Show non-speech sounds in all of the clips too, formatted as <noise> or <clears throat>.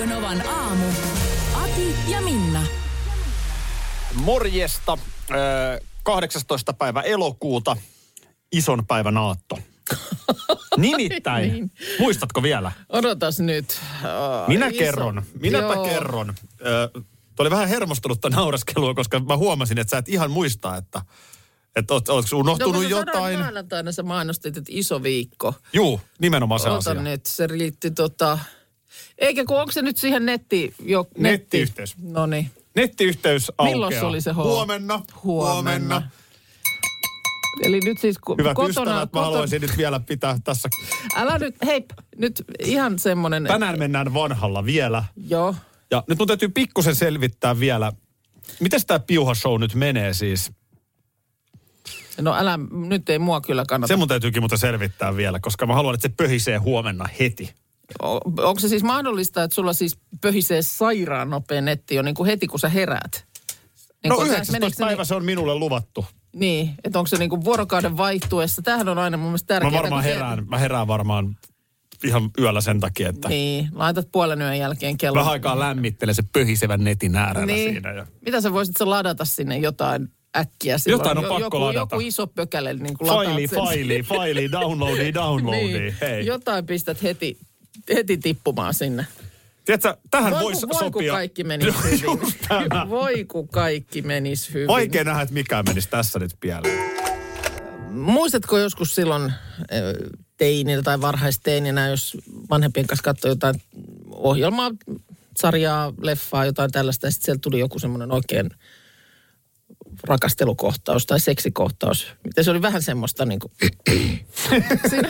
Radio Novan aamu. Ati ja Minna. Morjesta. Ö, 18. päivä elokuuta. Ison päivän aatto. <laughs> Nimittäin, Niin. muistatko vielä? Odotas nyt. Oh, Minä iso. kerron, minäpä Joo. kerron. Ö, Tuo oli vähän hermostunutta nauraskelua, koska mä huomasin, että sä et ihan muista, että, että oot, ootko unohtunut no, jotain. maanantaina sä mainostit, että iso viikko. Juu, nimenomaan se Ota asia. nyt, se liittyy tota... Eikä kun onko se nyt siihen netti... Jo, Nettiyhteys. No niin. Nettiyhteys aukeaa. Milloin se oli se H? Huomenna. Huomenna. Eli nyt siis ku, Hyvät kotona... ystävät, mä haluaisin nyt vielä pitää tässä. Älä nyt, hei, nyt ihan semmonen... Tänään mennään vanhalla vielä. Joo. Ja nyt mun täytyy pikkusen selvittää vielä, miten tämä piuha-show nyt menee siis. No älä, nyt ei mua kyllä kannata. Se mun täytyykin mutta selvittää vielä, koska mä haluan, että se pöhisee huomenna heti. Onko se siis mahdollista, että sulla siis pöhisee sairaan nopea netti jo niin kuin heti, kun sä heräät? Niin No kun sä- 19. meneekö se päivä se on minulle luvattu. Niin, että onko se niin kuin vuorokauden vaihtuessa? Tämähän on aina mun mielestä Mä tärkeää. varmaan kun se- herään, mä herään varmaan ihan yöllä sen takia, että Niin, laitat puolen yön jälkeen kello. vähän aikaa lämmittelee se pöhisevän netin äärellä niin. siinä. Ja... Mitä sä voisit sä ladata sinne jotain äkkiä silloin? Jotain on pakko joku, ladata. Joku iso pökäle niin kuin Faili, faili, faili, downloadi, <laughs> downloadi. niin, Hei. jotain pistät heti, heti tippumaan sinne. Tiedätkö, tähän Voi, voisi voi kun sopia. kaikki menisi tämä. hyvin. voi kun kaikki menisi hyvin. Vaikea nähdä, että mikä menisi tässä nyt pieleen. Muistatko joskus silloin äh, teinillä tai varhaisteininä, jos vanhempien kanssa katsoi jotain ohjelmaa, sarjaa, leffaa, jotain tällaista, ja sitten sieltä tuli joku semmoinen oikein rakastelukohtaus tai seksikohtaus. Miten se oli vähän semmoista niin kuin... <coughs> Siinä...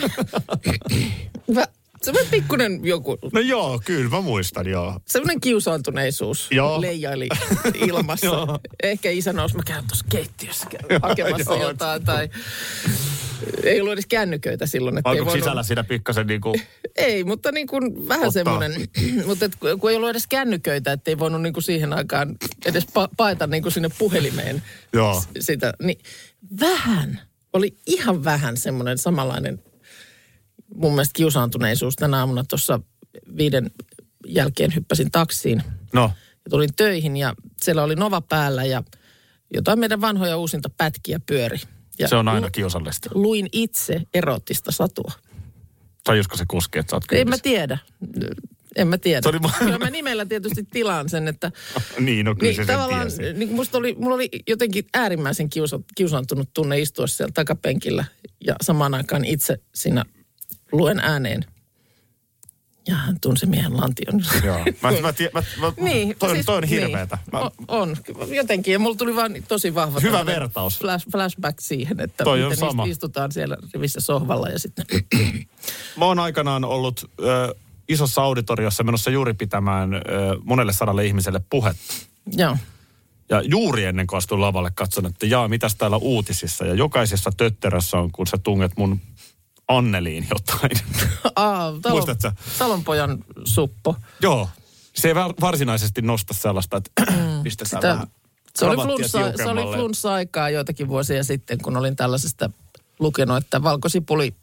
Semmoinen pikkuinen joku, No joo, kyllä mä muistan, joo. semmoinen kiusaantuneisuus Joo. leijaili <laughs> ilmassa. Joo. Ehkä isä nousi, mä käyn tuossa keittiössä hakemassa Joo. jotain tai... Ei ollut edes kännyköitä silloin. Että ei voinut- sisällä siinä pikkasen niin kuin... <laughs> Ei, mutta niin kuin vähän Ottaa. semmoinen, <clears throat> mutta et, kun ei ollut edes kännyköitä, että ei voinut niin kuin siihen aikaan edes pa- paeta niin kuin sinne puhelimeen Joo. sitä. Niin vähän, oli ihan vähän semmoinen samanlainen mun mielestä kiusaantuneisuus. Tänä aamuna tuossa viiden jälkeen hyppäsin taksiin No, ja tulin töihin ja siellä oli Nova päällä ja jotain meidän vanhoja uusinta pätkiä pyöri. Ja se on aina lu- kiusallista. luin itse erottista satua. Tajusko se kuski, että sä oot En mä tiedä. En mä tiedä. Oli Kyllä mä nimellä tietysti tilaan sen, että... <laughs> Niin, no kyllä Niin, se sen tavallaan, tiesi. niin musta oli, mulla oli jotenkin äärimmäisen kiusa, kiusaantunut tunne istua siellä takapenkillä ja samaan aikaan itse siinä luen ääneen. Ja hän tunsi miehen lantion. Joo. Mä, mä, tie, mä, mä, Niin, toi, siis- toi on niin. hirveetä. Mä, O- On, jotenkin. Ja mulla tuli vaan tosi vahva Hyvä vertaus. Flash, flashback siihen, että Toi on miten sama. istutaan siellä rivissä sohvalla ja sitten... <clears throat> mä oon aikanaan ollut ö, isossa auditoriossa menossa juuri pitämään ö, monelle sadalle ihmiselle puhetta. Joo. Ja juuri ennen kuin astuin lavalle katson, että jaa, mitäs täällä uutisissa. Ja jokaisessa tötterässä on, kun sä tunget mun Anneliin jotain. <laughs> Aa, talon, Muistatko? talonpojan suppo. Joo. Se ei var- varsinaisesti nosta sellaista, että <clears throat> pistetään Sitä- vähän Se oli, flunssa, se oli flunssa-aikaa joitakin vuosia sitten, kun olin tällaisesta lukenut, että valkosipuli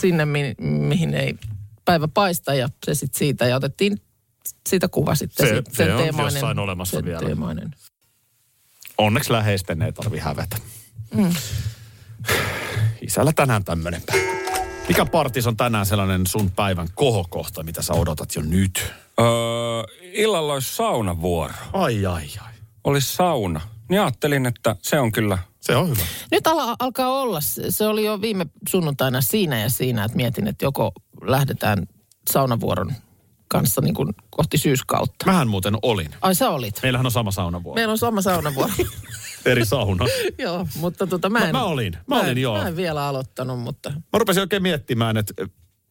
sinne, mi- mihin ei päivä paista ja se sitten siitä ja otettiin siitä kuva sitten. Se- sit- se on jossain olemassa sen vielä. Teemainen. Onneksi läheisten ei tarvi hävetä. Mm. <sighs> Isällä tänään tämmöinen päivä. Mikä partis on tänään sellainen sun päivän kohokohta, mitä sä odotat jo nyt? Öö, illalla olisi saunavuoro. Ai, ai, ai. Olisi sauna. Niin ajattelin, että se on kyllä Se on hyvä. Nyt ala, alkaa olla, se se oli jo viime sunnuntaina siinä ja siinä, että mietin, että joko lähdetään saunavuoron kanssa niin kuin kohti syyskautta. Mähän muuten olin. Ai sä olit. Meillähän on sama saunavuoro. Meillä on sama saunavuoro. <laughs> Eri sauna. <laughs> joo, mutta tota mä Mä- en... mä olin. Mä olin, en, joo. Mä en vielä aloittanut, mutta... Mä rupesin oikein miettimään, että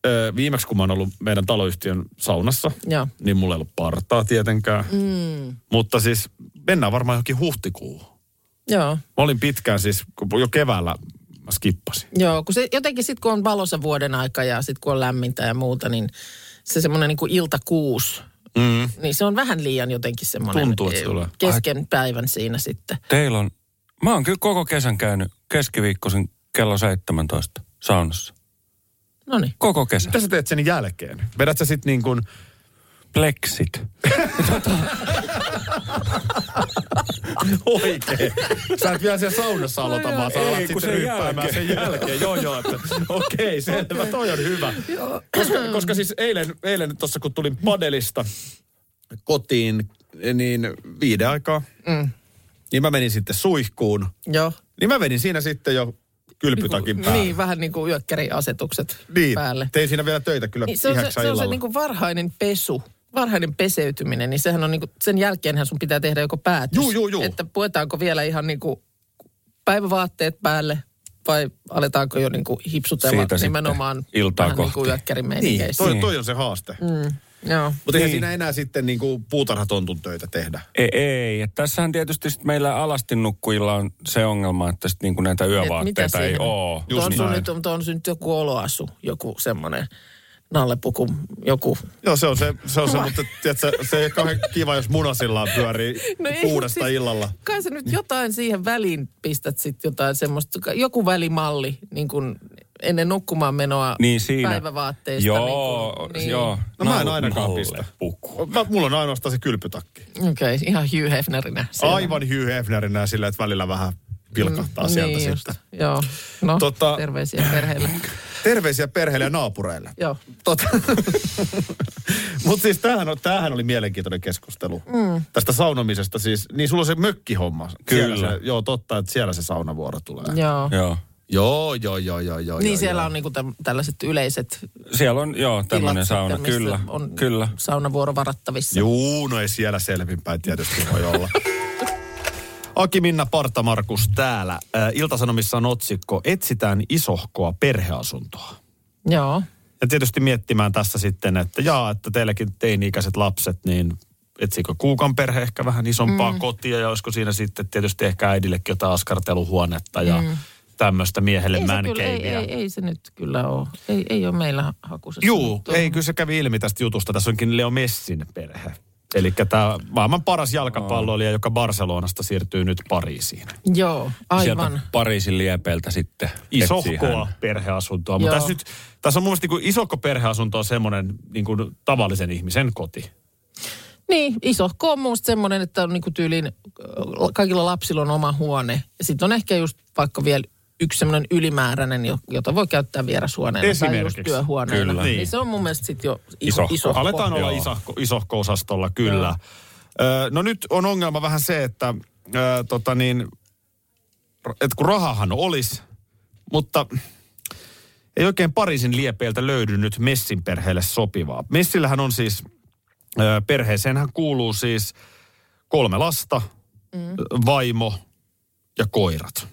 ö, viimeksi kun mä oon ollut meidän taloyhtiön saunassa, Joo. niin mulla ei ollut partaa tietenkään. Mm. Mutta siis mennään varmaan johonkin huhtikuuhun. Joo. Mä olin pitkään siis, kun jo keväällä mä skippasin. Joo, kun se jotenkin sitten kun on valossa vuoden aika ja sitten kun on lämmintä ja muuta, niin se semmoinen niin kuin ilta kuusi, Mm. niin se on vähän liian jotenkin semmoinen Tuntuu, että se tulee. kesken päivän siinä sitten. Teillä on, mä oon kyllä koko kesän käynyt keskiviikkoisin kello 17 saunassa. No niin. Koko kesä. Mitä sä teet sen jälkeen? Vedät sä sit niin kuin, Plexit. oikein. Sä et vielä siellä saunassa aloita, vaan sä alat sitten sen ryppäämään jälkeen. sen jälkeen. Joo, joo. Että, okei, selvä. Toi on hyvä. Koska, koska siis eilen, eilen tuossa kun tulin padelista kotiin, niin viiden aikaa, Mm. niin mä menin sitten suihkuun. Joo. Niin mä menin siinä sitten jo kylpytakin päälle. Niin, vähän niin kuin yökkäriasetukset Niin, päälle. tein siinä vielä töitä kyllä Niin se on se, se, on se niin kuin varhainen pesu, varhainen peseytyminen, niin sehän on niin kuin, sen jälkeenhän sun pitää tehdä joko päätös. Juu, juu, juu. Että puetaanko vielä ihan niin kuin päivävaatteet päälle vai aletaanko jo niin kuin hipsutella Siitä nimenomaan iltaa vähän niin kuin kohti. Niin, yökkärimeiningeissä. toi, Niin. toi on se haaste. Mm. Joo. Mutta eihän Niin. siinä enää sitten niin kuin puutarhatontun töitä tehdä. Ei, ei. Et tässähän tietysti sit meillä alastin nukkujilla on se ongelma, että sit niinku näitä yövaatteita ei ole. Just on, sun näin. nyt, on, on nyt joku oloasu, joku semmoinen nallepuku, joku. Joo, se on se, se, on se mutta tiedätkö, se ei ole kauhean kiva, jos munasillaan pyörii No kuudesta siis- illalla. Kai sä nyt jotain siihen väliin pistät sitten jotain semmoista, joku välimalli niin kuin ennen nukkumaan menoa Niin siinä. päivävaatteista. Joo, niin kuin, niin. joo. No mä en ainakaan pistä. Mä, mulla on ainoastaan se kylpytakki. Okei, okay, ihan Hugh Hefnerinä. siellä. Aivan Hugh Hefnerinä sillä, että välillä vähän vilkahtaa Mm, sieltä niin sitten. Just. Joo, no Tota- terveisiä perheelle. Terveisiä perheille ja naapureille. Joo. Tota. <laughs> Mutta siis tämähän, on, tämähän oli mielenkiintoinen keskustelu. Mm. Tästä saunomisesta siis. Niin sulla on se mökkihomma. Kyllä. Siellä se, joo, totta, että siellä se saunavuoro tulee. Joo. Joo. Joo, joo, joo, joo, joo. Niin joo, siellä joo. on niinku täm- tällaiset yleiset Siellä on, joo, tämmöinen sauna. sitten, Kyllä, on kyllä. saunavuoro varattavissa. Juu, no ei siellä selvinpäin tietysti voi olla. <laughs> Aki Minna Partamarkus täällä. Iltasanomissa on otsikko Etsitään isohkoa perheasuntoa. Joo. Ja tietysti miettimään tässä sitten, että jaa, että teilläkin teini-ikäiset lapset, niin etsikö Kuukan perhe ehkä vähän isompaa mm. kotia ja olisiko siinä sitten tietysti ehkä äidillekin jotain askarteluhuonetta ja mm. tämmöistä miehelle Ei kyllä, ei, ei, ei se nyt kyllä ole. Ei, ei ole meillä hakusessa. Juu, ei kyllä se kävi ilmi tästä jutusta. Tässä onkin Leo Messin perhe. Eli tämä maailman paras jalkapalloilija, joka Barcelonasta siirtyy nyt Pariisiin. Joo, aivan. Sieltä Pariisin liepeiltä sitten Isohkoa hän. perheasuntoa. Mutta tässä, nyt, tässä on mun mielestä niin kuin isohko perheasunto on semmoinen niin kuin tavallisen ihmisen koti. Niin, isohko on musta semmoinen, että on niinku tyyliin, ö, kaikilla lapsilla on oma huone. Ja sitten on ehkä just vaikka vielä yksi semmoinen ylimääräinen, jo- jota voi käyttää vierashuoneena tai just työhuoneena. Kyllä. Niin. Niin. se on mun mielestä sitten jo iso, isohko. Aletaan olla Joo. isohko, isohko-osastolla, kyllä. Ö, no nyt on ongelma vähän se, että ö, tota niin, että kun rahahan olisi, mutta ei oikein Pariisin liepeiltä löydy nyt Messin perheelle sopivaa. Messillähän on siis, ö, perheeseenhän kuuluu siis kolme lasta, mm. vaimo ja koirat.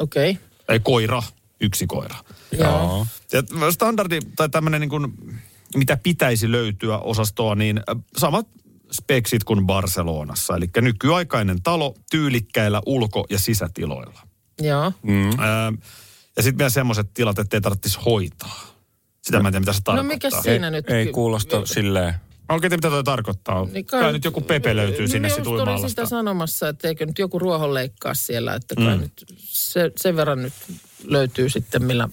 Okei, okay. Ei koira, yksi koira. joo. Ja standardi tai tämmöinen niin kuin, mitä pitäisi löytyä osastoa, niin äh, samat speksit kuin Barcelonassa. Eli nykyaikainen talo tyylikkäillä ulko- ja sisätiloilla. Joo. Mm. Ää, ja sitten vielä semmoiset tilat, että ei tarvitsisi hoitaa. Sitä mä en tiedä, mitä se No tarkoittaa. mikä Ei, siinä nyt? ei kuulosta silleen. Oikein, mitä toi tarkoittaa? Niin kai, nyt joku Pepe löytyy sinne niin sit just olin uimaalasta. sitä sanomassa, että eikö nyt joku ruohon leikkaa siellä, että kai Mm. nyt se, sen verran nyt löytyy sitten millä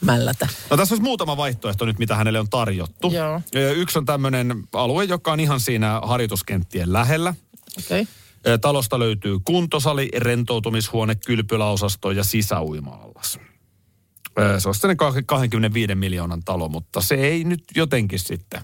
mällätä. No tässä olisi muutama vaihtoehto nyt, mitä hänelle on tarjottu. Joo. Yksi on tämmöinen alue, joka on ihan siinä harjoituskenttien lähellä. Okei. Okay. Talosta löytyy kuntosali, rentoutumishuone, kylpyläosasto ja sisäuima-allas. Se on sitten 25 miljoonan talo, mutta se ei nyt jotenkin sitten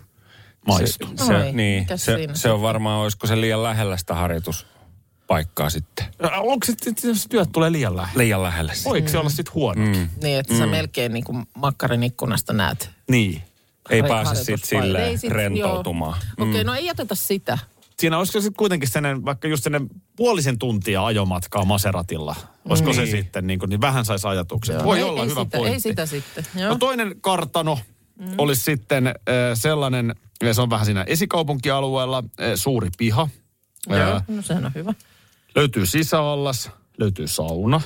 maistu. Se, se, Ai, niin, se, siinä se on varmaan, olisiko se liian lähellä sitä harjoituspaikkaa sitten. Ö, Onko se, että jos työt tulee liian lähelle? Liian lähellä se. Voiko se olla sitten huono? Mm. Niin, että mm. sä melkein niin kuin makkarin ikkunasta näet. Niin. Ei pääse sitten silleen sit- rentoutumaan. joo. Okei, okay, no ei jätetä sitä. Siinä olisiko sitten kuitenkin sellainen, vaikka just sellainen puolisen tuntia ajomatkaa Maseratilla. Olisiko niin. se sitten niin, kuin, niin vähän saisi ajatuksen. Joo. Voi ei, olla ei hyvä sitä, pointti. Ei sitä sitten. Joo. No toinen kartano, mm. olisi sitten äh, sellainen, se on vähän siinä esikaupunkialueella, äh, suuri piha. Joo, Äh, no sehän on hyvä. löytyy sisäallas, löytyy sauna,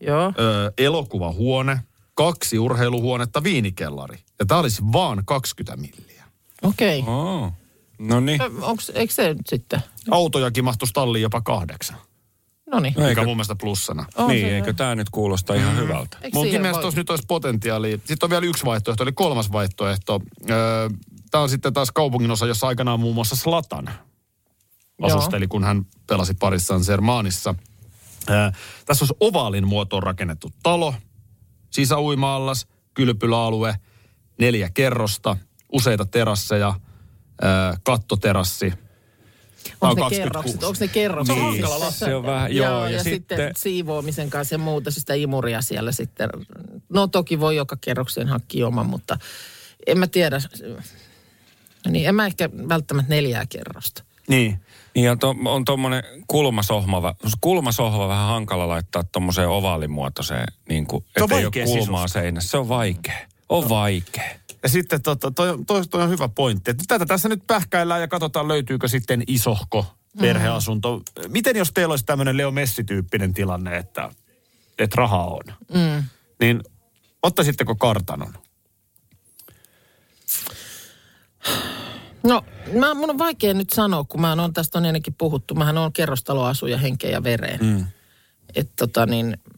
Joo. ö, elokuvahuone, kaksi urheiluhuonetta, viinikellari. Ja tämä olisi vaan 20 milliä. Okei. Okay. Oh. No niin. Onks, eikö se nyt sitten? Autojakin mahtuisi talliin jopa kahdeksan, No niin. No mikä on mun mielestä plussana. On niin, se eikö tämä nyt kuulosta ihan hyvältä? Eikö Munkin mielestä tuossa nyt olisi potentiaalia. Sitten on vielä yksi vaihtoehto, eli kolmas vaihtoehto. Tämä on sitten taas kaupungin osa, jossa aikanaan muun muassa Slatan asusteli, kun hän pelasi parissaan Sermaanissa. Ö, Tässä olisi ovaalin muotoon rakennettu talo, sisäuima-allas, kylpyläalue, neljä kerrosta, useita terasseja, ö, kattoterassi. Onko on ne 26. kerrokset? Onko ne kerrokset? Niin, hankala se- se on vähän- joo, joo, ja, ja sitten, sitten- siivoamisen kanssa ja muuta sitä imuria siellä sitten. No toki voi joka kerrokseen hankkia oman, mutta en mä tiedä. Niin en mä ehkä välttämättä neljää kerrosta. Niin. Niin ja to, on tuommoinen kulmasohva, kulmasohva vähän hankala laittaa tuommoiseen ovaalimuotoiseen, niin kuin, Se on ettei ole kulmaa sisustaa. seinässä. Se on vaikea. On vaikea. Ja sitten tota, toi, toi, toi on hyvä pointti. Että tätä tässä nyt pähkäillään ja katsotaan löytyykö sitten isohko perheasunto. Miten jos teillä olisi tämmöinen Leo Messi-tyyppinen tilanne, että, että rahaa on? Mm. Niin ottaisitteko kartanon? No, mä, mun on vaikea nyt sanoa, kun mä on tästä on ennenkin puhuttu. Mähän on kerrostaloasuja henkeen ja vereen. Mm. Että tota niin, mm,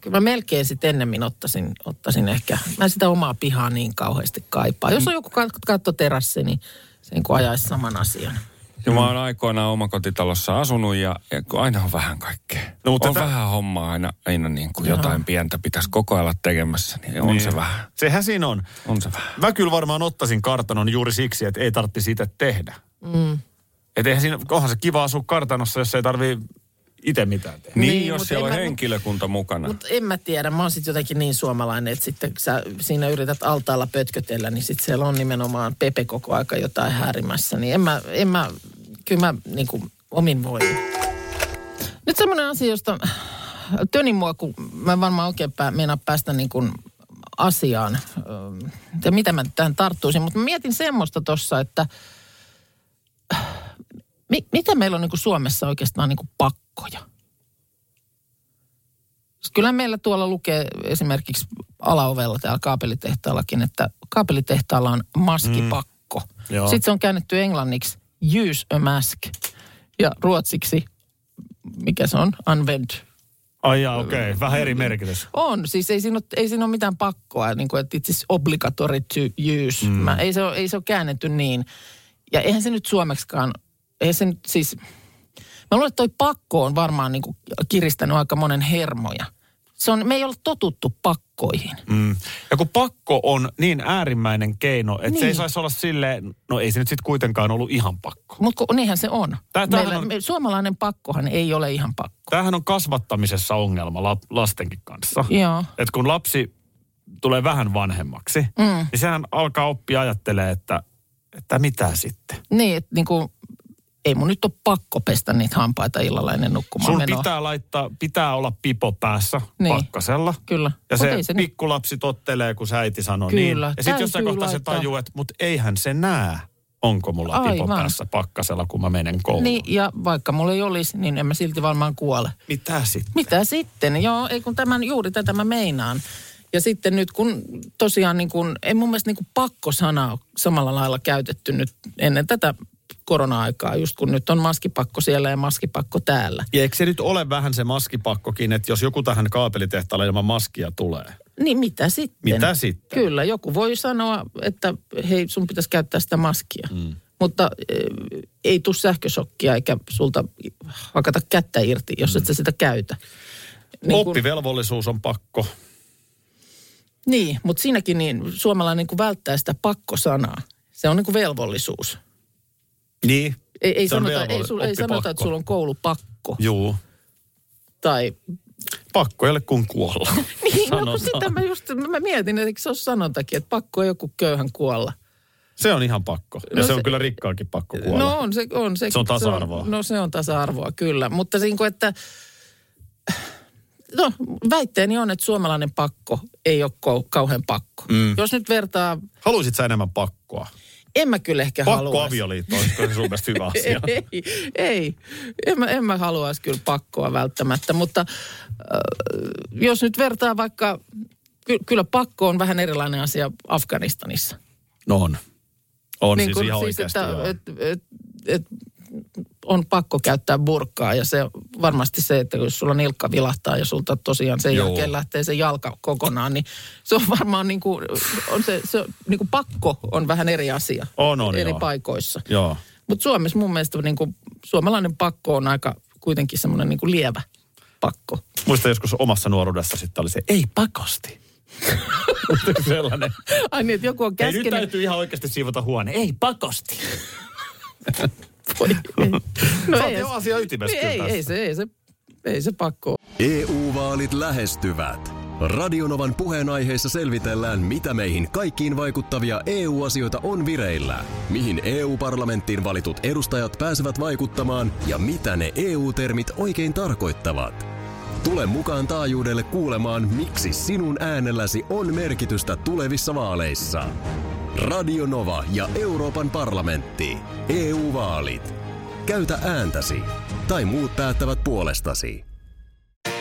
kyllä mä melkein sitten ennemmin ottaisin, ottaisin ehkä, mä en sitä omaa pihaa niin kauheasti kaipaa. Jos on joku kat- kattoterassi, niin sen kun ajaisi saman asian. Ja mä oon aikoinaan omakotitalossa asunut ja, ja aina on vähän kaikkea. No, mutta on tä- vähän hommaa aina, aina niin kuin jotain pientä pitäisi koko ajan olla tekemässä, niin on se vähän. Sehän siinä on. On se vähän. Mä kyllä varmaan ottaisin kartanon juuri siksi, että ei tarvitsisi itse tehdä. Mm. Että eihän siinä, onhan se kiva asua kartanossa, jos ei tarvii itse mitään tehdä. Niin, Niin, jos siellä on mä- henkilökunta mukana. Mutta en mä tiedä, mä oon sitten jotenkin niin suomalainen, että sitten kun sä siinä yrität altaalla pötkötellä, niin sitten siellä on nimenomaan Pepe koko aika jotain häirimässä. Niin en mä, en mä kyllä mä niin kuin omin voimin. Nyt semmoinen asia, josta tönin mua, kun mä varmaan oikein pää, meinaa päästä niin kuin asiaan, ja mitä mä tähän tarttuisin, mutta mä mietin semmoista tuossa, että mi, mitä meillä on niin kuin Suomessa oikeastaan niin kuin pakkoja? Kyllä meillä tuolla lukee esimerkiksi alaovella täällä kaapelitehtaallakin, että kaapelitehtaalla on maskipakko. Mm. Joo. Sitten se on käännetty englanniksi use a mask ja ruotsiksi, mikä se on, unved. Ai jaa, okei. Okay. Vähän eri merkitys. On, siis ei siinä ole, ei siinä ole mitään pakkoa, niin kuin, että it's obligatory to use. Mm. Mä, ei, se ole, ei se ole käännetty niin. Ja eihän se nyt suomeksikaan, eihän se nyt siis, mä luulen, että toi pakko on varmaan niin kuin kiristänyt aika monen hermoja. Se on, me ei ole totuttu pakkoihin. Mm. Ja kun pakko on niin äärimmäinen keino, että niin. se ei Niin. saisi olla silleen, no ei se nyt sitten kuitenkaan ollut ihan pakko. Mutta niinhän se on. Tää- Meillä, on- me, suomalainen pakkohan ei ole ihan pakko. Tämähän on kasvattamisessa ongelma la- lastenkin kanssa. Joo. Että kun lapsi tulee vähän vanhemmaksi, mm. niin sehän alkaa oppia ajattelee, että, että mitä sitten. Niin, että niin kuin, ei mun nyt ole pakko pestä niitä hampaita illalla ennen nukkumaan Sun menoa. pitää laittaa, pitää olla pipo päässä Niin. pakkasella. Kyllä. Ja se se pikkulapsi tottelee, kun sä äiti sanoo Kyllä, niin. Ja sitten jossain kohtaa se laittaa. tajuu, että mut eihän se näe, onko mulla pipo Aivan. päässä pakkasella, kun mä menen kouluun. Niin, ja vaikka mulla ei olisi, niin en mä silti varmaan kuole. Mitä sitten? Mitä sitten? Joo, ei kun tämän, juuri tätä mä meinaan. Ja sitten nyt kun tosiaan niin kun, ei mun mielestä niin kuin pakko-sana ole samalla lailla käytetty nyt ennen tätä korona-aikaa, just kun nyt on maskipakko siellä ja maskipakko täällä. Ja eikö se nyt ole vähän se maskipakkokin, että jos joku tähän kaapelitehtaalle ilman maskia tulee? Niin mitä sitten? Mitä sitten? Kyllä, joku voi sanoa, että hei, sun pitäisi käyttää sitä maskia. Mm. Mutta e, ei tule sähkösokkia eikä sulta hakata kättä irti, jos mm. et sä sitä käytä. Niin kun... Oppivelvollisuus on pakko. Niin, mutta siinäkin niin suomalainen niin välttää sitä pakkosanaa. Se on niin kuin velvollisuus. Niin. Ei, ei, Se on sanota, ei, sul, ei sanota, että sulla on koulupakko. Juu. Tai, Pakko ei ole kuin kuolla. <laughs> niin, no kun sitä mä just, mä mietin, että eikö se ole sanontakin, että pakko on joku köyhän kuolla. Se on ihan pakko. Ja No se, on se- kyllä rikkaakin pakko kuolla. No on se, on se. Se on tasa-arvoa. no se on tasa-arvoa, kyllä. Mutta niin kuin, että no väitteeni on, että suomalainen pakko ei ole kauhean pakko. Mm. Jos nyt vertaa, Haluaisit sä enemmän pakkoa? En mä kyllä ehkä Pakko haluaisi. avioliitto, olisiko se sun mielestä hyvä <laughs> asia? Ei, ei. En mä, en mä haluaisi kyllä pakkoa välttämättä, mutta äh, jos nyt vertaa vaikka, ky, kyllä pakko on vähän erilainen asia Afganistanissa. No on. On Niin siis kun ihan oikeasti että, et, et, et, on pakko käyttää burkkaa ja se varmasti se, että jos sulla nilkka vilahtaa ja sulta tosiaan sen Joo. jälkeen lähtee se jalka kokonaan, niin se on varmaan niin kuin, on se, se niin kuin pakko on vähän eri asia On, on, eri joo. paikoissa. Joo. Mutta Suomessa mun mielestä niin kuin, suomalainen pakko on aika kuitenkin semmoinen niin kuin lievä pakko. Muista joskus omassa nuoruudessa sitten oli se, ei pakosti. <laughs> Sellainen? Ai niin, että joku on Ei, nyt käskenyt. täytyy ihan oikeasti siivota huone. Ei pakosti. <laughs> Voi, <laughs> ei. No, Sä ei, jo asia ytimessä ei, kyllä ei, tässä. se, ei, se, ei se pakko. EU-vaalit E lähestyvät. Radionovan puheenaiheessa selvitellään, mitä meihin kaikkiin vaikuttavia EU-asioita on vireillä, mihin EU-parlamenttiin valitut edustajat pääsevät vaikuttamaan ja mitä ne EU-termit oikein tarkoittavat. Tule mukaan taajuudelle kuulemaan, miksi sinun äänelläsi on merkitystä tulevissa vaaleissa. Radio Nova ja Euroopan parlamentti. EU-vaalit. Käytä ääntäsi. Tai muut päättävät puolestasi.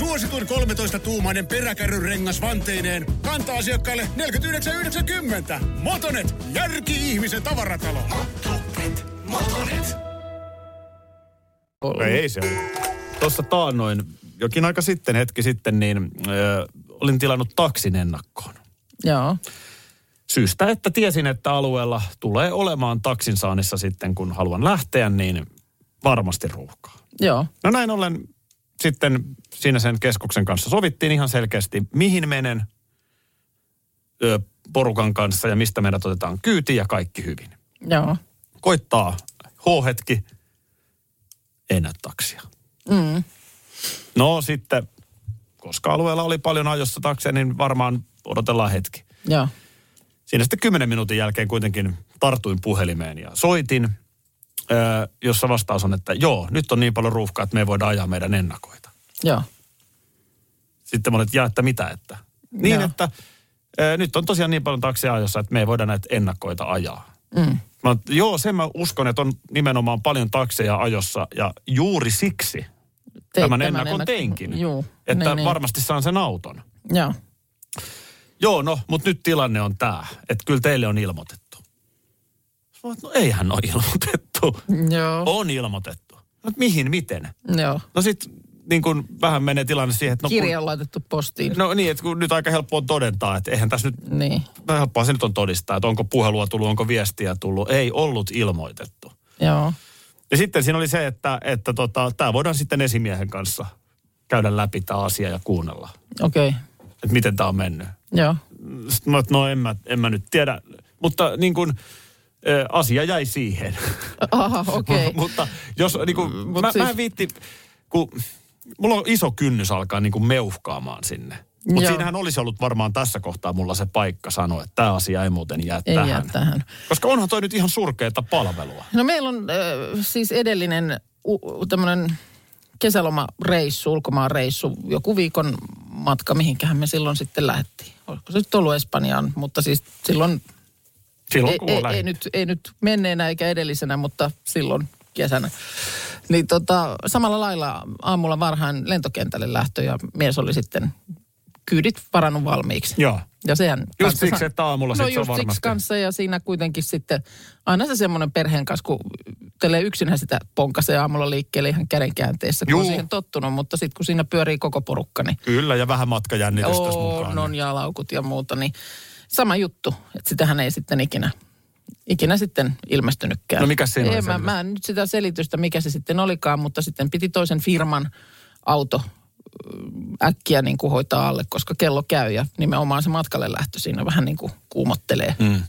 Suosituin 13-tuumainen peräkärryrengas vanteineen kantaa asiakkaille 49,90. Motonet, järki-ihmisen tavaratalo. Motonet, Motonet. Ei, ei se ole. Tuossa taannoin, jokin aika sitten, hetki sitten, niin ö, olin tilannut taksin ennakkoon. Joo. Syystä, että tiesin, että alueella tulee olemaan taksin saannissa sitten, kun haluan lähteä, niin varmasti ruuhkaa. Joo. No näin ollen sitten siinä sen keskuksen kanssa sovittiin ihan selkeästi, mihin menen ö, porukan kanssa ja mistä meidät otetaan kyytiin ja kaikki hyvin. Joo. Koittaa H-hetki, ei näy taksia. Mm. No sitten, koska alueella oli paljon ajossa takseja, niin varmaan odotellaan hetki. Joo. Siinä sitten kymmenen minuutin jälkeen kuitenkin tartuin puhelimeen ja soitin, jossa vastaus on, että joo, nyt on niin paljon ruuhkaa, että me ei voida ajaa meidän ennakoita. Joo. Sitten mä olin, että ja että mitä, että. Niin, Joo. että nyt on tosiaan niin paljon takseja ajossa, että me ei voida näitä ennakoita ajaa. Mm. Mä, joo, sen mä uskon, että on nimenomaan paljon takseja ajossa ja juuri siksi Teit tämän tämän ennakon ennakon. teinkin. Juu, että niin, niin. varmasti saan sen auton. Joo. Joo, no, mutta nyt tilanne on tämä, että kyllä teille on ilmoitettu. Mä No eihän ole ilmoitettu. Joo. On ilmoitettu. No mihin, miten? Joo. No sit niin kun vähän menee tilanne siihen, että no, Kirja on laitettu postiin. kun, no niin, että kun nyt aika helppo on todentaa, että eihän tässä nyt, Niin. helppoa se nyt on todistaa, että onko puhelua tullut, onko viestiä tullut. Ei ollut ilmoitettu. Joo. Ja sitten siinä oli se, että, että tota, tämä voidaan sitten esimiehen kanssa käydä läpi tämä asia ja kuunnella, Okei. Okay. että miten tämä on mennyt. Joo. Sitten mä, no en mä, en mä nyt tiedä, mutta niin kuin, ä, asia jäi siihen. <laughs> Aha, okei. Okay. <laughs> mutta jos niin kuin, Mut mä, siis- mä en viitti, kun mulla on iso kynnys alkaa niin kuin meuhkaamaan sinne. Mutta siinähän olisi ollut varmaan tässä kohtaa mulla se paikka sanoa, että tämä asia ei muuten jää Ei tähän. jää tähän. Koska onhan toi nyt ihan surkeata palvelua. No meillä on äh, siis edellinen u- tämmöinen kesälomareissu, ulkomaanreissu, joku viikon matka, mihinkähän me silloin sitten lähdettiin. Olisiko se nyt ollut Espanjaan, mutta siis silloin, Silloin ei, kun ei, ei, ei, nyt, ei nyt menneenä eikä edellisenä, mutta silloin kesänä. Niin tota, samalla lailla aamulla varhain lentokentälle lähtö ja mies oli sitten kyydit varannut valmiiksi. Joo. Ja sehän Just kanssa siksi, että aamulla no sit se on just siksi varmasti. kanssa ja siinä kuitenkin sitten aina se semmoinen perheen kanssa, kun telee yksinään sitä ponkasee aamulla liikkeelle ihan kädenkäänteessä, kun on Juu. siihen tottunut, mutta sitten kun siinä pyörii koko porukka, niin Kyllä, ja vähän matkajännitystä mukaan. on, on ja laukut ja muuta, niin sama juttu, että sitähän ei sitten ikinä, ikinä sitten ilmestynytkään. No mikäs siinä mä, mä en nyt sitä selitystä, mikä se sitten olikaan, mutta sitten piti toisen firman auto äkkiä niin kuin hoitaa alle, koska kello käy ja nimenomaan se matkalle lähtö siinä vähän niin kuin kuumottelee. Mm.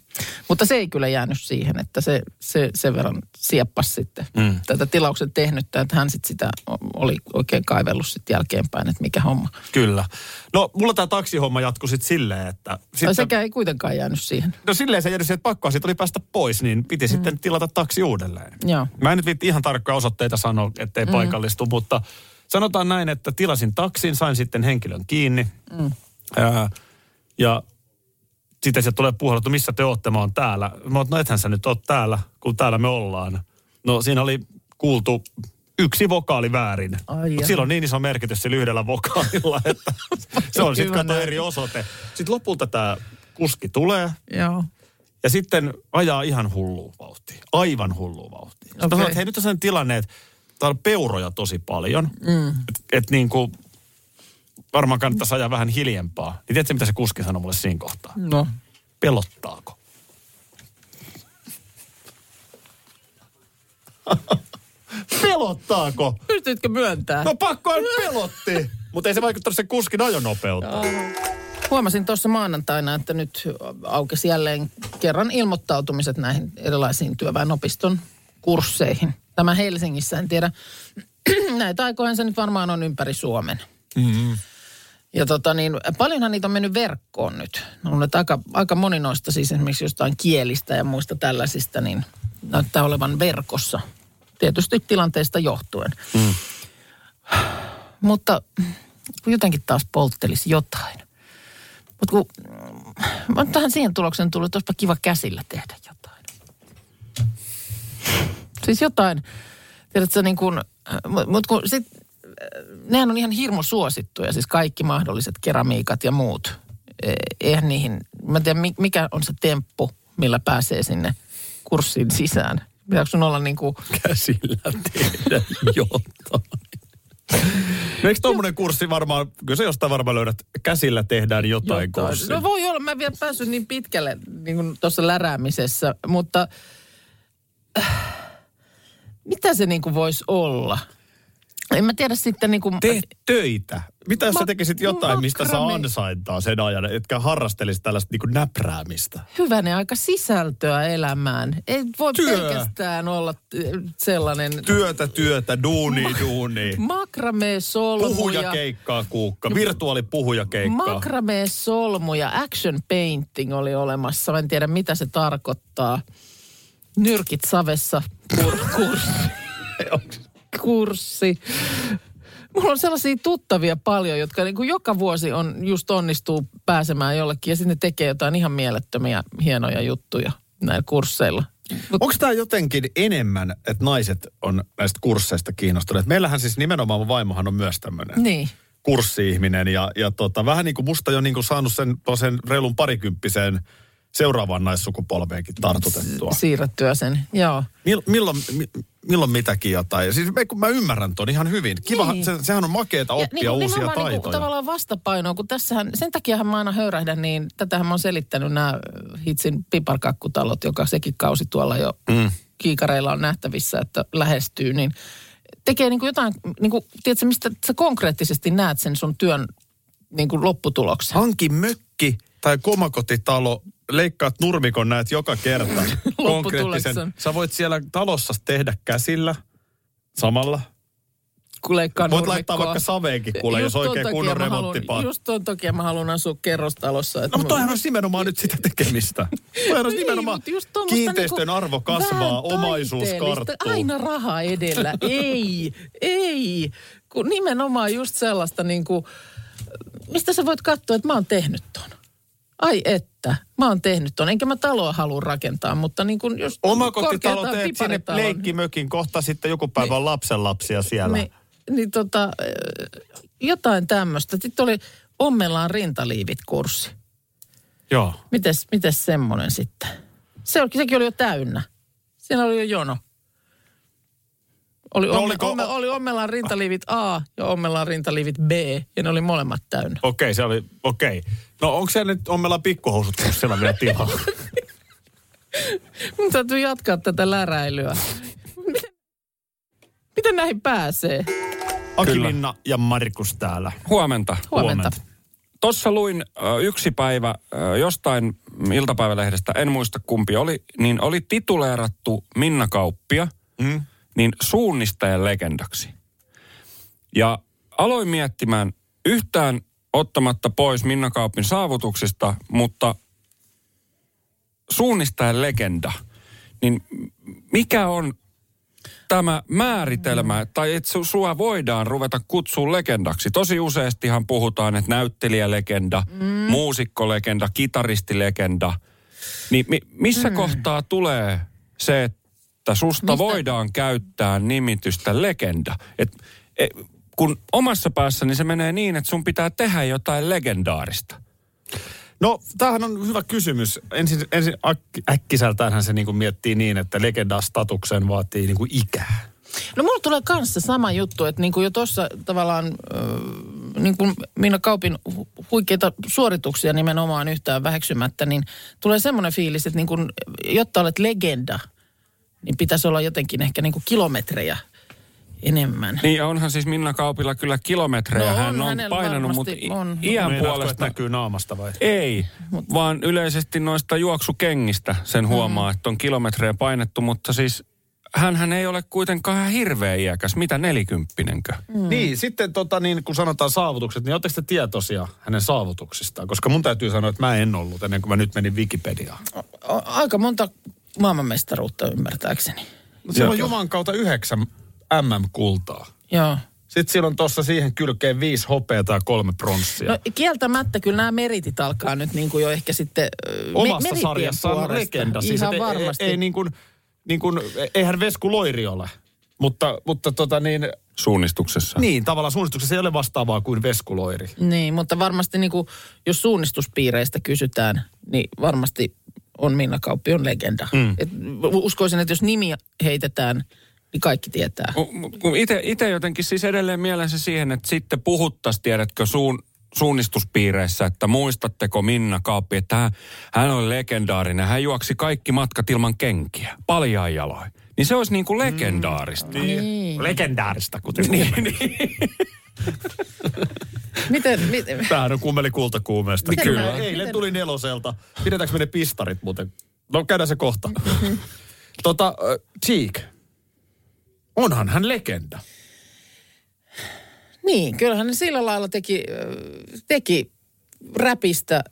Mutta se ei kyllä jäänyt siihen, että se, se sen verran sieppas sitten mm. tätä tilauksen tehnyttä, että hän sitten sitä oli oikein kaivellut sitten jälkeenpäin, että mikä homma. Kyllä. No, mulla tämä taksihomma jatkui sitten silleen, että... Sitten, sekä ei kuitenkaan jäänyt siihen. no silleen se jäänyt siihen, että pakkoa siitä oli päästä pois, niin piti mm. sitten tilata taksi uudelleen. Joo. Mä en nyt ihan tarkkoja osoitteita sanoa, ettei mm. paikallistu, mutta sanotaan näin, että tilasin taksin, sain sitten henkilön kiinni. Mm. Ää, ja sitten se tulee puhelu, että missä te ootte, mä oon täällä. Mä oon, no ethän sä nyt oot täällä, kun täällä me ollaan. No siinä oli kuultu yksi vokaali väärin. Mutta jaha. silloin niin iso merkitys sillä yhdellä vokaalilla, <laughs> että se on sitten kato eri osoite. Sitten lopulta tämä kuski tulee Joo. ja sitten ajaa ihan hulluun vauhtiin. Aivan hulluun vauhtiin. Sitten okay. että hei nyt on sellainen tilanne, että täällä on peuroja tosi paljon. Mm. Että et niin kuin varmaan kannattaisi ajaa vähän hiljempaa. Niin tiedätkö, mitä se kuski sanoi mulle siinä kohtaa? No. Pelottaako? <laughs> Pelottaako? Pystyitkö myöntää? No pakko pelotti. Mutta ei se vaikuttanut sen kuskin ajonopeutta. Huomasin tuossa maanantaina, että nyt aukesi jälleen kerran ilmoittautumiset näihin erilaisiin työväenopiston kursseihin. Tämä Helsingissä, en tiedä. <clears throat> Näitä aikoihin se nyt varmaan on ympäri Suomen. Mm-hmm. Ja tota niin, paljonhan niitä on mennyt verkkoon nyt. On että aika, aika moni noista siis esimerkiksi jostain kielistä ja muista tällaisista, niin näyttää olevan verkossa. Tietysti tilanteesta johtuen. Mm. Mutta jotenkin taas polttelisi jotain. Mutta kun mä oon tähän siihen tulokseen tullut, että olisipa kiva käsillä tehdä jotain. Siis jotain, tiedätkö niin kuin, mutta kun sit, nehän on ihan hirmu suosittuja, siis kaikki mahdolliset keramiikat ja muut. Eh, Eihän niihin, mä en tiedä mi- mikä on se temppu, millä pääsee sinne kurssiin sisään. Pitääkö sun olla niin kuin, Käsillä tehdä <laughs> jotain. No eikö tommonen kurssi varmaan, kyllä se jostain varmaan löydät, käsillä tehdään jotain, jotain. kurssi. No voi olla, mä en vielä päässyt niin pitkälle niin tuossa läräämisessä, mutta äh, mitä se niin kuin voisi olla? En mä tiedä sitten niin kuin... Tee töitä. Mitä jos Ma- sä tekisit jotain, mistä saa makrame- ansaintaa sen ajan, etkä harrastelisit tällaista niin näpräämistä? Hyvänen aika sisältöä elämään. Ei voi Työ. pelkästään olla sellainen... Työtä, työtä, duuni, duuni. Makrame-solmuja. Puhujakeikkaa, Kuukka. Virtuaalipuhujakeikkaa. Makrame-solmuja. Action painting oli olemassa. Mä en tiedä, mitä se tarkoittaa. Nyrkit savessa kur- kurssi. kurssi. Mulla on sellaisia tuttavia paljon, jotka niin kuin joka vuosi on just onnistuu pääsemään jollekin ja sitten ne tekee jotain ihan mielettömiä hienoja juttuja näillä kursseilla. Mut, Onko tämä jotenkin enemmän, että naiset on näistä kursseista kiinnostuneet? Meillähän siis nimenomaan mun vaimohan on myös tämmöinen niin. kurssi-ihminen ja, ja tota, vähän niin kuin musta jo niin kuin saanut sen, sen reilun parikymppiseen seuraavaan naissukupolveenkin tartutettua. Siirrettyä sen, joo. Mil, milloin, mi, milloin mitäkin jotain. Siis kun mä ymmärrän ton ihan hyvin. Kiva, Niin. se, sehän on makeeta oppia ja, uusia nimenomaan taitoja. Niin kuin, tavallaan vastapainoa, kun tässähän, sen takiahan mä aina höyrähdän, niin tätähän mä oon selittänyt nämä Hitsin piparkakkutalot, joka sekin kausi tuolla jo mm. kiikareilla on nähtävissä, että lähestyy, niin tekee niin kuin jotain, niin kuin, tiedätkö, mistä sä konkreettisesti näet sen sun työn niin kuin lopputuloksen? Hanki mökki tai komakotitalo, leikkaat nurmikon näet joka kerta. <laughs> Konkreettisen. Sä voit siellä talossa tehdä käsillä samalla. kun leikkaa Voit nurmikkoa. laittaa vaikka saveenkin kuule, Just jos oikein kunnon remonttipaat. Just ton takia mä haluan asua kerrostalossa. Että No, mutta toihan olisi nimenomaan nyt sitä tekemistä. <laughs> Toihan olisi Niin, nimenomaan tommosta kiinteistön niinku arvo kasvaa, omaisuus karttuu. Aina raha edellä. <laughs> ei, ei. Kun nimenomaan just sellaista niin kuin, mistä sä voit katsoa, että mä oon tehnyt ton. Ai että, mä oon tehnyt ton. Enkä mä taloa halua rakentaa, mutta niin kuin just Omakotitalo teet sinne piparitalon. leikkimökin, kohta sitten joku päivä on lapsenlapsia siellä. Niin, niin tota, äh, jotain tämmöistä. Sitten oli Ommellaan rintaliivit-kurssi. Joo. Mites, mites semmoinen sitten? Se oli, sekin oli jo täynnä. Siinä oli jo jono. Oli, No omme, oliko- omme, oli Ommelaan rintaliivit A ja Ommelaan rintaliivit B, ja ne oli molemmat täynnä. Okei, se oli, okei. No onko siellä nyt, on meillä pikkuhousut siellä vielä tilaa? <laughs> Mun täytyy jatkaa tätä läräilyä. Miten, miten näihin pääsee? Aki Kyllä. Minna ja Markus täällä. Huomenta. Huomenta. Tuossa luin ö, yksi päivä ö, jostain iltapäivälehdestä, en muista kumpi oli, niin oli tituleerattu Minna Kauppia Mm. Niin suunnistajan legendaksi. Ja aloin miettimään yhtään ottamatta pois Minna Kauppin saavutuksista, mutta suunnistajan legenda, niin mikä on tämä määritelmä, tai että su- sua voidaan ruveta kutsua legendaksi. Tosi useastihan puhutaan, että näyttelijälegenda, mm. muusikkolegenda, kitaristilegenda. Niin mi- missä mm. kohtaa tulee se, että susta Mistä- voidaan käyttää nimitystä legenda? Et, e, kun omassa päässäni se menee niin, että sun pitää tehdä jotain legendaarista. No, tämähän on hyvä kysymys. Ensin, ensin äk- äkkiseltäänhän se niinku miettii niin, että legendastatuksen vaatii niinku ikää. No mulla tulee kanssa sama juttu, että niin kuin jo tuossa tavallaan äh, niin kuin Minna Kaupin hu- huikeita suorituksia nimenomaan yhtään väheksymättä, niin tulee semmoinen fiilis, että niin kuin, jotta olet legenda, niin pitäisi olla jotenkin ehkä niin kuin kilometrejä enemmän. Niin onhan siis Minna Kaupilla kyllä kilometrejä. No on hän on painanut, mutta on. iän Meinaatko, puolesta... näkyy naamasta vai? Ei, vaan yleisesti noista juoksukengistä sen huomaa, Mm. että on kilometrejä painettu, mutta siis hän ei ole kuitenkaan ihan hirveä iäkäs. Mitä nelikymppinenkö? Mm. Niin, sitten tota, niin, kun sanotaan saavutukset, niin oletteko te tietoisia hänen saavutuksistaan? Koska mun täytyy sanoa, että mä en ollut ennen kuin mä nyt menin Wikipediaan. O- Aika monta maailmanmestaruutta ymmärtääkseni. Siellä on Juman kautta yhdeksän MM-kultaa. Joo. Sitten siellä on tuossa siihen kylkeen viisi hopeata ja kolme pronssia. No kieltämättä kyllä nämä meritit alkaa nyt niin kuin jo ehkä sitten... me- Omassa merittien sarjassaan on legenda. Siis, Ihan et ei- varmasti. Ei, ei, niin kuin, niin kuin, eihän Vesku Loiri ole. Mutta, mutta tota niin, Suunnistuksessa. niin, tavallaan suunnistuksessa ei ole vastaavaa kuin Vesku Loiri. Niin, mutta varmasti niin kuin, jos suunnistuspiireistä kysytään, niin varmasti on Minna Kauppi on legenda. Mm. Et uskoisin, että jos nimi heitetään, niin kaikki tietää. Itse jotenkin siis edelleen mielensä siihen, että sitten puhuttaisiin, tiedätkö, suun, suunnistuspiireissä, että muistatteko Minna Kauppi, että hän, hän oli legendaarinen. Hän juoksi kaikki matkat ilman kenkiä, paljain jaloin. Niin se olisi niin kuin legendaarista. Mm. Niin. Legendaarista, kuten niin. <laughs> Miten, miten, Tämähän on kummeli kultakuumeesta. Miten Kyllä. mä- Eilen miten- tuli neloselta. Pidetäänkö me ne pistarit muuten? No käydään se kohta. <laughs> tota, äh, Cheek. Onhan hän legenda. niin, kyllähän ne sillä lailla teki, teki räpistä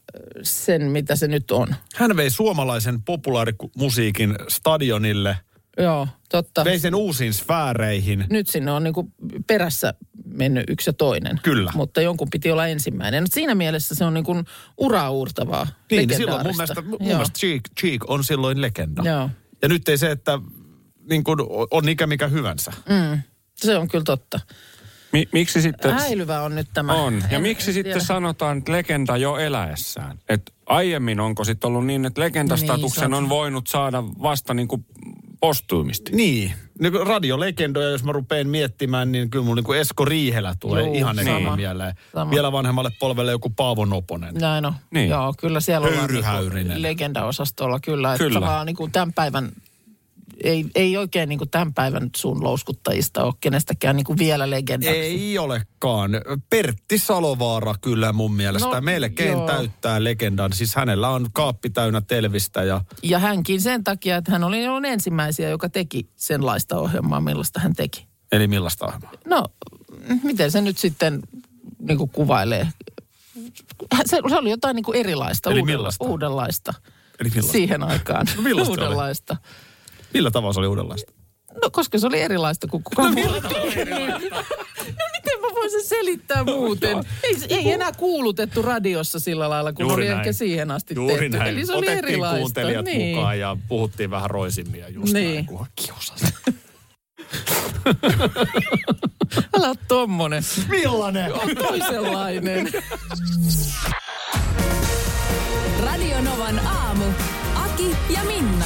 sen, mitä se nyt on. Hän vei suomalaisen populaarimusiikin stadionille. Joo, totta. Vei sen uusiin sfääreihin. Nyt sinne on niinku perässä mennyt yksi ja toinen. Kyllä. Mutta jonkun piti olla ensimmäinen. Mutta siinä mielessä se on niinku uraa uurtavaa, Niin, niin silloin mun mielestä, mun Joo. mielestä Cheek, Cheek on silloin legenda. Joo. Ja nyt ei se, että niin kuin, on ikä mikä hyvänsä. Mm, se on kyllä totta. Mi, miksi sitten... Häilyvä on nyt tämä. On. Ja En- miksi en sitten tiedä. sanotaan, että legenda jo eläessään? Et aiemmin onko sitten ollut niin, että legendastatuksen Niin, on voinut saada vasta niin kuin postuumisti? Niin. niin kuin radiolegendoja, jos mä rupean miettimään, niin kyllä mulla niin kuin Esko Riihelä tulee Juu, ihan sama. niin. mieleen. Sama. Vielä vanhemmalle polvelle joku Paavo Noponen. Näin on. Niin. Joo, kyllä siellä Höyryhäyrinen. niinku legendaosastolla kyllä. Että Kyllä. tavallaan niinku tämän päivän, ei, ei oikein niinku tämän päivän sun louskuttajista ole kenestäkään niinku vielä legendaksi. Ei olekaan. Pertti Salovaara kyllä mun mielestä No, melkein joo. täyttää legendan. Siis hänellä on kaappi täynnä telvistä ja Ja hänkin sen takia, että hän oli oli ensimmäisiä, joka teki senlaista ohjelmaa, millaista hän teki. eli millaista ohjelmaa? No, miten se nyt sitten niin kuin kuvailee? Se, se oli jotain niin kuin erilaista, Eli uudenlaista. Eli millaista? Siihen aikaan. No millaista oli? Millä tavalla se oli uudenlaista? No, koska se oli erilaista kuin kukaan muu. No miten mä voisin selittää muuten? Ei, ei enää kuulutettu radiossa sillä lailla, kun oli ehkä siihen asti Juuri tehty. näin. Eli se oli Otettiin erilaista. kuuntelijat niin. mukaan ja puhuttiin vähän roisimia just Niin. näin, kun kiusasi. <laughs> Älä ole tommonen. Millainen? On toisenlainen. Radio Novan aamu. Aki ja Minna.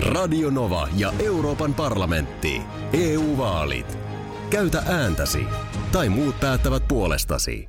Radio Nova ja Euroopan parlamentti. EU-vaalit. Käytä ääntäsi. Tai muut päättävät puolestasi.